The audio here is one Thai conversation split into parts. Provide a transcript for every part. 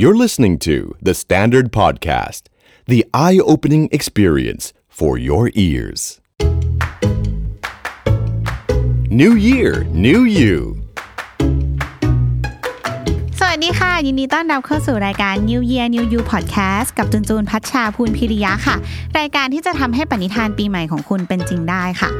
You're listening to The Standard Podcast, the eye opening experience for your ears. New Year, New You. สวัสดีค่ะ ยินดีต้อนรับเข้าสู่รายการ New Year New You Podcast กับจุนจูนพัชชาภูลพิริยะค่ะ รายการที่จะทำให้ปณิธานปีใหม่ของคุณเป็นจริงได้ค่ะ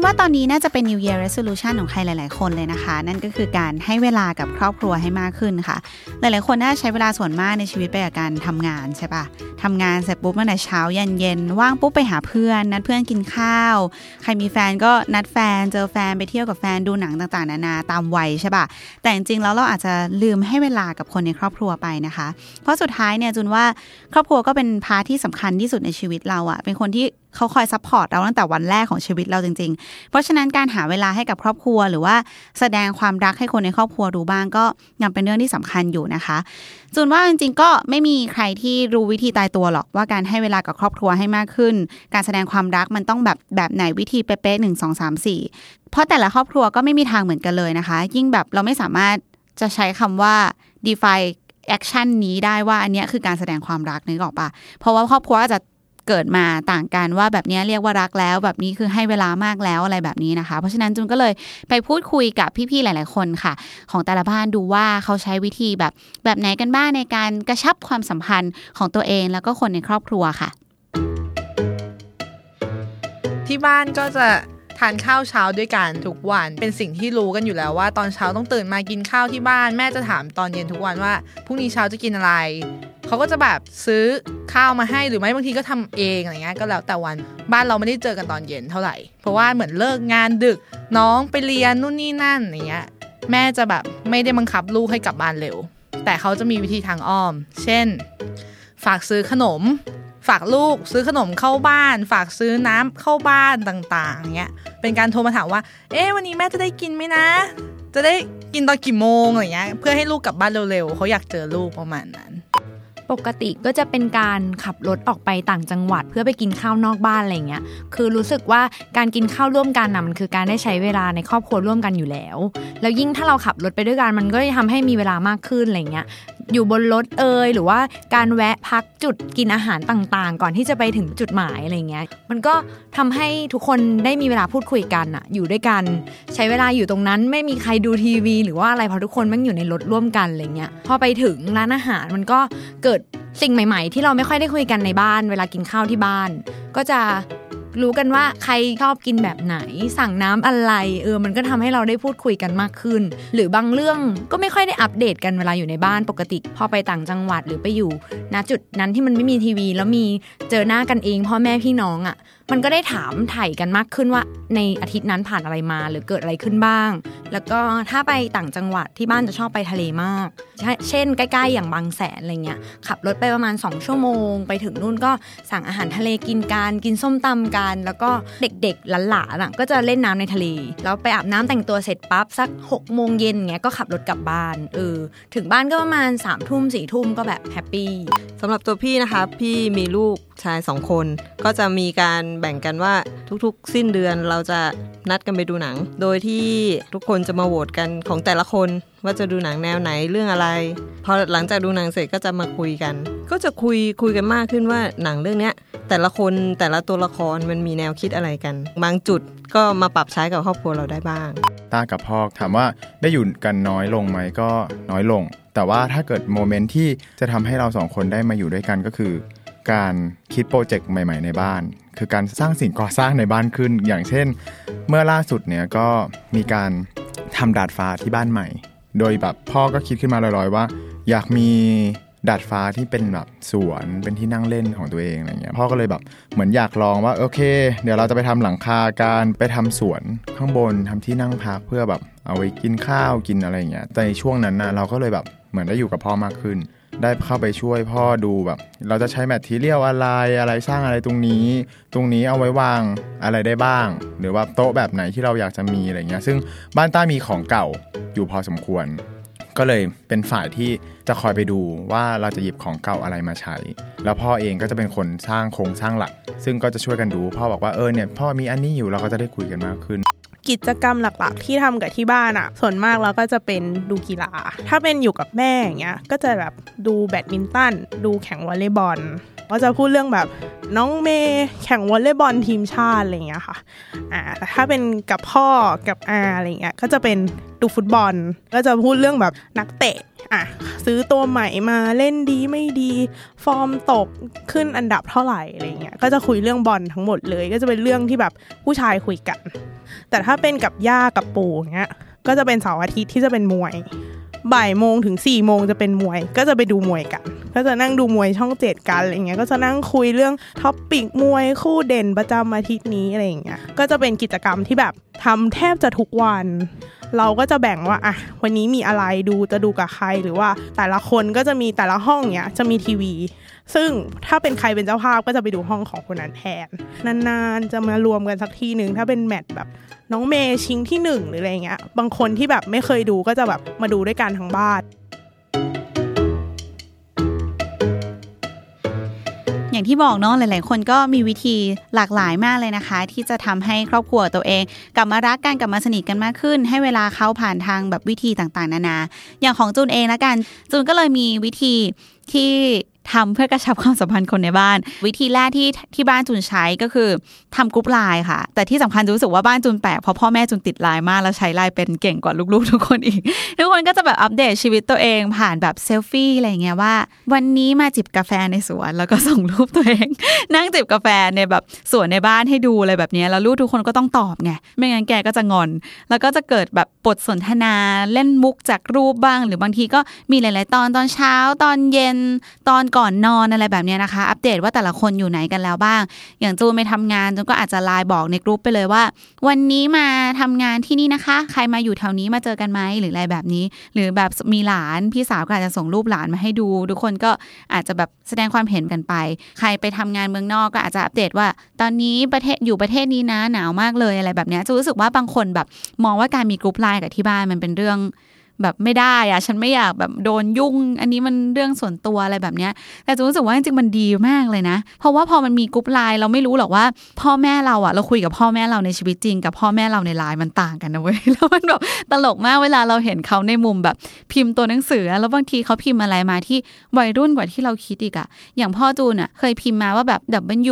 นว่าตอนนี้น่าจะเป็น New Year Resolution ของใครหลาย ๆ คนเลยนะคะ นั่นก็คือการให้เวลากับครอบครัวให้มากขึ้นค่ะ หลาย ๆ คนน่าจะใช้เวลาส่วนมากในชีวิตไปกับการทำงานใช่ปะทำงานเสร็จปุ๊บตั้งแต่เช้ายันเย็นว่างปุ๊บไปหาเพื่อน นัดเพื่อนกินข้าว ใครมีแฟนก็นัดแฟนเจอแฟนไปเที่ยวกับแฟนดูหนังต่าง ๆ นานาตามวัยใช่ปะแต่จริงๆแล้วเราอาจจะลืมให้เวลากับคนในครอบครัวไปนะคะ เพราะสุดท้ายเนี่ยจูนว่าครอบครัวก็เป็นพาร์ทที่สำคัญที่สุดในชีวิตเราอะเป็นคนที่เขาคอย support เราตั้งแต่วันแรกของชีวิตเราจริง ๆ เพราะฉะนั้นการหาเวลาให้กับครอบครัว หรือว่าแสดงความรักให้คนในครอบครัวดูบ้าง ก็ยังเป็นเรื่องที่สำคัญอยู่นะคะจูนว่าจริงๆ ก็ไม่มีใครที่รู้วิธีตายตัวหรอกว่าการให้เวลากับครอบครัวให้มากขึ้น การแสดงความรักมันต้องแบบแบบไหนวิธีเป๊ะๆหนึ่งสองสามสี่เพราะแต่ละครอบครัวก็ไม่มีทางเหมือนกันเลยนะคะ ยิ่งแบบเราไม่สามารถจะใช้คำว่า define action นี้ได้ว่าอันนี้คือการแสดงความรักนึกออกปะเพราะว่าครอบครัวอาจจะ เกิดมาต่างกันว่าแบบนี้เรียกว่ารักแล้ว แบบนี้คือให้เวลามากแล้วอะไรแบบนี้นะคะ เพราะฉะนั้นจุนก็เลยไปพูดคุยกับพี่ๆหลาย ๆ คนค่ะ ของแต่ละบ้านดูว่าเขาใช้วิธีแบบแบบไหนกันบ้างในการกระชับความสัมพันธ์ของตัวเองแล้วก็คนในครอบครัวค่ะ ที่บ้านก็จะทานข้าวเช้าด้วยกันทุกวันเป็นสิ่งที่รู้กันอยู่แล้วว่า ตอนเช้าต้องตื่นมากินข้าวที่บ้านแม่จะถามตอนเย็นทุกวันว่าพรุ่งนี้เช้าจะกินอะไร เขาก็จะแบบซื้อข้าวมาให้หรือไม่บางทีก็ทำเองอะไรเงี้ยก็แล้วแต่วันบ้านเราไม่ได้เจอกันตอนเย็นเท่าไหร่ เพราะว่าเหมือนเลิกงานดึกน้องไปเรียนนู่นนี่นั่นอย่างเงี้ยแม่จะแบบไม่ได้บังคับลูกให้กลับบ้านเร็ว แต่เขาจะมีวิธีทางอ้อม เช่น ฝากซื้อขนม ฝากลูกซื้อขนมเข้าบ้าน ฝากซื้อน้ำเข้าบ้านต่างๆเงี้ยเป็นการโทรมาถามว่า เอ๊ะวันนี้แม่จะได้กินไหมนะ จะได้กินตอนกี่โมงอะไรเงี้ยเพื่อให้ลูกกลับบ้านเร็วๆเขาอยากเจอลูกประมาณนั้น ปกติก็จะเป็นการขับรถออกไปต่างจังหวัด เพื่อไปกินข้าวนอกบ้านอะไรเงี้ย คือรู้สึกว่าการกินข้าวร่วมกันนะมันคือการได้ใช้เวลาในครอบครัวร่วมกันอยู่แล้ว แล้วยิ่งถ้าเราขับรถไปด้วยกันมันก็จะทำให้มีเวลามากขึ้นอะไรเงี้ย อยู่บนรถเอยหรือว่าการแวะพักจุดกินอาหารต่างๆ ก่อนที่จะไปถึงจุดหมายอะไรเงี้ยมันก็ทำให้ทุกคนได้มีเวลาพูดคุยกันอะอยู่ด้วยกัน ใช้เวลาอยู่ตรงนั้นไม่มีใครดูทีวี หรือว่าอะไรเพราะทุกคนมันอยู่ในรถร่วมกันอะไรเงี้ยพอไปถึงร้านอาหารมันก็เกิดสิ่งใหม่ ๆ ที่เราไม่ค่อยได้คุยกันในบ้าน เวลากินข้าวที่บ้าน ก็จะ รู้กันว่าใครชอบกินแบบไหน สั่งน้ำอะไร เออ มันก็ทำให้เราได้พูดคุยกันมากขึ้น หรือบางเรื่องก็ไม่ค่อยได้อัปเดตกันเวลาอยู่ในบ้านปกติ พอไปต่างจังหวัดหรือไปอยู่ณจุดนั้นที่มันไม่มีทีวี แล้วมีเจอหน้ากันเองพ่อแม่พี่น้องอะ่ะ มันก็ได้ถามไถ่กันมากขึ้นว่า ในอาทิตย์นั้นผ่านอะไรมาหรือเกิดอะไรขึ้นบ้าง แล้วก็ถ้าไปต่างจังหวัดที่บ้านจะชอบไปทะเลมาก เช่น ใกล้ๆ อย่างบางแสนอะไรเงี้ยขับรถไปประมาณ 2 ชั่วโมง ไปถึงนู่นก็สั่งอาหารทะเลกินกันกินส้มตำกันแล้วก็เด็กๆหลานๆก็จะเล่นน้ำในทะเล แล้วไปอาบน้ำแต่งตัวเสร็จปั๊บสัก6กโมงเย็นเงี้ยก็ขับรถกลับบ้านเออถึงบ้านก็ประมาณสามทุ่มสี่ทุ่มก็แบบ happyี้สำหรับตัวพี่นะคะ พี่มีลูก ชายสองคน ก็จะมีการแบ่งกันว่าทุกๆ สิ้นเดือนเราจะนัดกันไปดูหนัง โดยที่ทุกคนจะมาโหวตกันของแต่ละคน ว่าจะดูหนังแนวไหนเรื่องอะไร พอหลังจากดูหนังเสร็จก็จะมาคุยกัน ก็จะคุยคุยกันมากขึ้นว่าหนังเรื่องเนี้ยแต่ละคนแต่ละตัวละครมันมีแนวคิดอะไรกัน บางจุดก็มาปรับใช้กับครอบครัวเราได้บ้างตากับพ่อถามว่าได้อยู่กันน้อยลงไหมก็น้อยลง แต่ว่าถ้าเกิดโมเมนต์ที่จะทำให้เราสองคนได้มาอยู่ด้วยกันก็คือ การคิดโปรเจกต์ใหม่ ๆ ในบ้าน คือการสร้างสิ่งก่อสร้างในบ้านขึ้น อย่างเช่น เมื่อล่าสุดเนี่ยก็มีการทำดาดฟ้าที่บ้านใหม่ โดยแบบพ่อก็คิดขึ้นมาลอยๆว่า อยากมีดาดฟ้าที่เป็นแบบสวนเป็นที่นั่งเล่นของตัวเองอะไรเงี้ยพ่อก็เลยแบบเหมือนอยากลองว่าโอเค เดี๋ยวเราจะไปทำหลังคาการไปทำสวนข้างบนทำที่นั่งพักเพื่อแบบเอาไว้กินข้าวกินอะไรเงี้ยแต่ในช่วงนั้นนะเราก็เลยแบบเหมือนได้อยู่กับพ่อมากขึ้น ได้เข้าไปช่วยพ่อดูแบบ เราจะใช้แมททีเรียลอะไรอะไรสร้างอะไรตรงนี้ ตรงนี้เอาไว้วางอะไรได้บ้าง หรือว่าโต๊ะแบบไหนที่เราอยากจะมีอะไรเงี้ย ซึ่งบ้านต้ามีของเก่าอยู่พอสมควร ก็เลยเป็นฝ่ายที่จะคอยไปดูว่าเราจะหยิบของเก่าอะไรมาใช้ แล้วพ่อเองก็จะเป็นคนสร้างโครงสร้างหลัก ซึ่งก็จะช่วยกันดูพ่อบอกว่าเออเนี่ยพ่อมีอันนี้อยู่เราก็จะได้คุยกันมากขึ้น กิจกรรมหลักๆ ที่ทำกับที่บ้านอะส่วนมากเราก็จะเป็นดูกีฬา ถ้าเป็นอยู่กับแม่อย่างเงี้ยก็จะแบบดูแบดมินตันดูแข่งวอลเลย์บอล ก็จะพูดเรื่องแบบน้องเมย์แข่งวอลเลย์บอลทีมชาติอะไรเงี้ยค่ะอ่าแต่ถ้าเป็นกับพ่อกับอาอะไรเงี้ยก็จะเป็นดูฟุตบอล ก็จะพูดเรื่องแบบนักเตะอะซื้อตัวใหม่มาเล่นดีไม่ดี ฟอร์มตกขึ้นอันดับเท่าไหร่อะไรเงี้ยก็จะคุยเรื่องบอลทั้งหมดเลย ก็จะเป็นเรื่องที่แบบผู้ชายคุยกัน แต่ถ้าเป็นกับย่ากับปู่เงี้ยก็จะเป็นเสาร์อาทิตย์ที่จะเป็นมวย บ่ายโมงถึงสี่โมงจะเป็นมวย ก็จะไปดูมวยกัน ก็จะนั่งดูมวยช่องเจ็ดกันอะไรเงี้ยก็จะนั่งคุยเรื่อง topic มวยคู่เด่นประจำอาทิตย์นี้อะไรเงี้ยก็จะเป็นกิจกรรมที่แบบ ทำแทบจะทุกวัน เราก็จะแบ่งว่าอะวันนี้มีอะไรดูจะดูกับใครหรือว่าแต่ละคนก็จะมีแต่ละห้องเนี้ยจะมีทีวี ซึ่งถ้าเป็นใครเป็นเจ้าภาพก็จะไปดูห้องของคนนั้นแทนนานๆจะมารวมกันสักทีหนึ่งถ้าเป็นแมตช์แบบน้องเมย์ชิงที่หนึ่งหรืออะไรเงี้ยบางคนที่แบบไม่เคยดูก็จะแบบมาดูด้วยกันทั้งบ้าน อย่างที่บอกเนาะหลาย ๆ คนก็มีวิธีหลากหลายมากเลยนะคะ ที่จะทำให้ครอบครัวตัวเอง กลับมารักกันกลับมาสนิทกันมากขึ้น ให้เวลาเขาผ่านทางแบบวิธีต่าง ๆ นานา อย่างของจูนเองละกัน จูนก็เลยมีวิธีที่ ทำเพื่อกระชับความสัมพันธ์คนในบ้าน วิธีแรกที่ที่บ้านจูนใช้ก็คือทำกรุ๊ปไลน์ค่ะ แต่ที่สำคัญรู้สึกว่าบ้านจูนแปลกเพราะพ่อแม่จูนติดไลน์มากแล้วใช้ไลน์เป็นเก่งกว่าลูกๆ ทุกคนอีก ทุกคนก็จะแบบอัปเดตชีวิตตัวเองผ่านแบบเซลฟี่อะไรเงี้ยว่า วันนี้มาจิบกาแฟในสวนแล้วก็ส่งรูปตัวเอง นั่งจิบกาแฟในแบบสวนในบ้านให้ดูอะไรแบบนี้แล้วลูกทุกคนก็ต้องตอบไงไม่งั้นแกก็จะงอน แล้วก็จะเกิดแบบบทสนทนาเล่นมุกจากรูปบ้าง หรือบางทีก็มีหลาย ๆ ตอนตอนเช้าตอนเย็นตอนก่อน่อนนอนอะไรแบบเนี้ยนะคะ อัปเดตว่าแต่ละคนอยู่ไหนกันแล้วบ้าง อย่างจูนไปทำงานจูนก็อาจจะไลน์บอกในกรุ๊ปไปเลยว่า วันนี้มาทำงานที่นี่นะคะ ใครมาอยู่แถวนี้มาเจอกันไหมหรืออะไรแบบนี้ หรือแบบมีหลานพี่สาวก็อาจจะส่งรูปหลานมาให้ดู ทุกคนก็อาจจะแบบแสดงความเห็นกันไป ใครไปทำงานเมืองนอกก็อาจจะอัปเดตว่า ตอนนี้ประเทศอยู่ประเทศนี้นะหนาวมากเลยอะไรแบบเนี้ยจะรู้สึกว่าบางคนแบบมองว่าการมีกรุ๊ปไลน์กับที่บ้านมันเป็นเรื่อง แบบไม่ได้อะฉันไม่อยากแบบโดนยุ่ง อันนี้มันเรื่องส่วนตัวอะไรแบบเนี้ย แต่จูนรู้สึกว่าจริงๆมันดีมากเลยนะ เพราะว่าพอมันมีกรุ๊ปไลน์เราไม่รู้หรอกว่า พ่อแม่เราอะเราคุยกับพ่อแม่เราในชีวิตจริง กับพ่อแม่เราในไลน์มันต่างกันนะเว้ยแล้วมันแบบตลกมากเวลาเราเห็นเขาในมุมแบบพิมพ์ตัวหนังสือ แล้วบางทีเขาพิมพ์อะไรมาที่วัยรุ่นกว่าที่เราคิดอีกอะอย่างพ่อจูนอะเคยพิมพ์มาว่าแบบ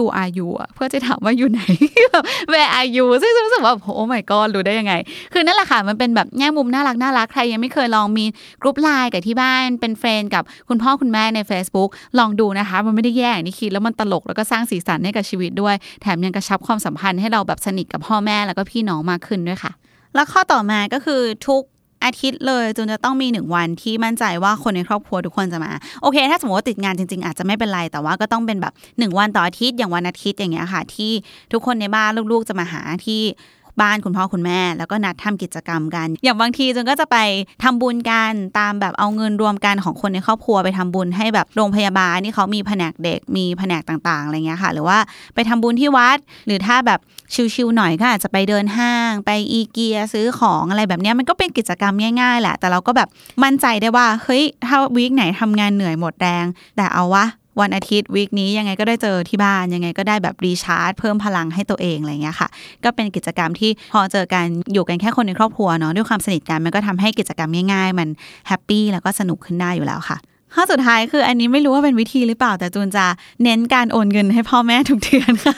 W R U อะเพื่อจะถามว่าอยู่ไหนแบบ Where are you ซึ่งรู้สึกว่าโอ้ my god รู้ได้ยังไง คือนั่นแหละค่ะมันเป็นแบบแง่มุมน่ารักน่ารักใครยังไม่เคยลองมีกรุ๊ปไลน์กับที่บ้านเป็น friend กับคุณพ่อคุณแม่ใน Facebook ลองดูนะคะ มันไม่ได้แย่อย่างที่คิดแล้วมันตลกแล้วก็สร้างสีสันให้กับชีวิตด้วย แถมยังกระชับความสัมพันธ์ให้เราแบบสนิทกับพ่อแม่แล้วก็พี่น้องมากขึ้นด้วยค่ะ แล้วข้อต่อมาก็คือทุกอาทิตย์เลยจนจะต้องมีหนึ่งวันที่มั่นใจว่าคนในครอบครัวทุกคนจะมา โอเค ถ้าสมมติว่าติดงานจริง ๆ อาจจะไม่เป็นไร แต่ว่าก็ต้องเป็นแบบหนึ่งวันต่ออาทิตย์อย่างวันอาทิตย์อย่างเงี้ยค่ะ ที่ทุกคนในบ้านลูกๆจะมาหาที่ บ้านคุณพ่อคุณแม่ แล้วก็นัดทำกิจกรรมกัน อย่างบางทีจนก็จะไปทำบุญกันตามแบบเอาเงินรวมกันของคนในครอบครัวไปทำบุญให้แบบโรงพยาบาลที่เขามีแผนกเด็กมีแผนกต่างๆอะไรเงี้ยค่ะ หรือว่าไปทำบุญที่วัด หรือถ้าแบบชิลๆหน่อยก็อาจจะไปเดินห้างไปอีเกียซื้อของอะไรแบบเนี้ยมันก็เป็นกิจกรรมง่ายๆแหละแต่เราก็แบบมั่นใจได้ว่าเฮ้ยถ้า week ไหนทำงานเหนื่อยหมดแรง แต่เอาวะ วันอาทิตย์ week นี้ยังไงก็ได้เจอที่บ้านยังไงก็ได้แบบ recharge เพิ่มพลังให้ตัวเองอะไรเงี้ยค่ะ ก็เป็นกิจกรรมที่พอเจอกันอยู่กันแค่คนในครอบครัวเนาะด้วยความสนิทกันมันก็ทำให้กิจกรรมง่ายๆ มัน happy แล้วก็สนุกขึ้นได้อยู่แล้วค่ะข้อสุดท้ายคืออันนี้ไม่รู้ว่าเป็นวิธีหรือเปล่าแต่จูนจะเน้นการโอนเงินให้พ่อแม่ทุกเดือนค่ะ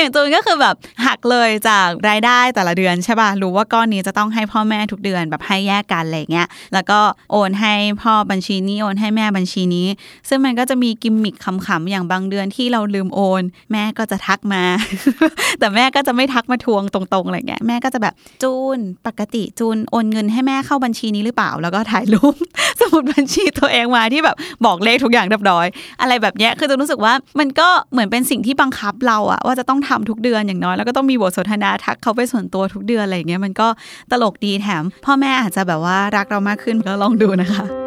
อย่างจูนก็คือแบบหักเลยจากรายได้แต่ละเดือนใช่ป่ะรู้ว่าก้อนนี้จะต้องให้พ่อแม่ทุกเดือนแบบให้แยกกันอะไรเงี้ยแล้วก็โอนให้พ่อบัญชีนี้โอนให้แม่บัญชีนี้ ซึ่งมันก็จะมีกิมมิคขำๆอย่างบางเดือนที่เราลืมโอน แม่ก็จะทักมา แต่แม่ก็จะไม่ทักมาทวงตรงๆอะไรเงี้ยแม่ก็จะแบบจูนปกติจูนโอนเงินให้แม่เข้าบัญชีนี้หรือเปล่า แล้วก็ถ่ายรูปสมุดบัญชีตัวเองมาที่แบบบอกเลขทุกอย่างเรียบร้อย อะไรแบบเนี้ยคือจะรู้สึกว่ามันก็เหมือนเป็นสิ่งที่บังคับเราอะว่าจะต้องททำทุกเดือนอย่างน้อย แล้วก็ต้องมีบทสนทนาทักเขาไปส่วนตัวทุกเดือนอะไรเงี้ยมันก็ตลกดีแถม พ่อแม่อาจจะแบบว่ารักเรามากขึ้นก็ลองดูนะคะ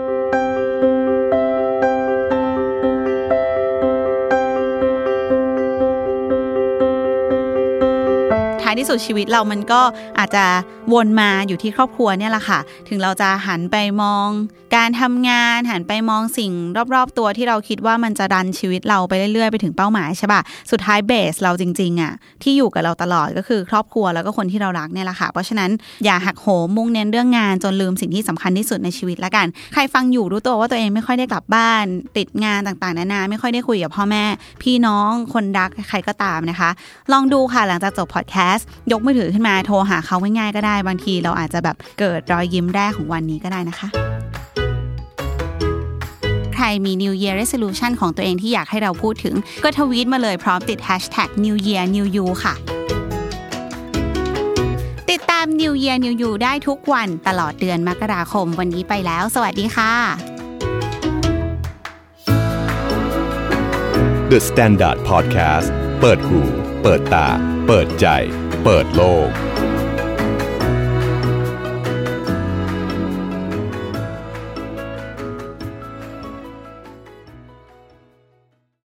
ายที่สุดชีวิตเรามันก็อาจจะวนมาอยู่ที่ครอบครัวเนี่ยแหละค่ะ ถึงเราจะหันไปมอง การทำงานหันไปมองสิ่งรอบๆตัวที่เราคิดว่ามันจะรันชีวิตเราไปเรื่อยๆ ไปถึงเป้าหมายใช่ปะสุดท้ายเบสเราจริงๆอะที่อยู่กับเราตลอดก็คือครอบครัวแล้วก็คนที่เรารักเนี่ยแหละค่ะ เพราะฉะนั้นอย่าหักโหมมุ่งเน้นเรื่องงานจนลืมสิ่งที่สำคัญที่สุดในชีวิตละกัน ใครฟังอยู่รู้ตัวว่าตัวเองไม่ค่อยได้กลับบ้าน ติดงานต่างๆนานาไม่ค่อยได้คุยกับพ่อแม่ พี่น้องคนรักใครก็ตามนะคะ ลองดูค่ะหลังจากจบพอดแคสยกมือถือขึ้นมาโทรหาเขาง่ายๆก็ได้ บางทีเราอาจจะแบบเกิดรอยยิ้มแรกของวันนี้ก็ได้นะคะ ใครมี New Year Resolution ของตัวเองที่อยากให้เราพูดถึง ก็ทวีตมาเลยพร้อมติด Hashtag New Year New You ค่ะติดตาม New Year New You ได้ทุกวันตลอดเดือนมกราคมวันนี้ไปแล้ว สวัสดีค่ะ The Standard Podcast เปิดหู เปิดตา เปิดใจ เปิดโลก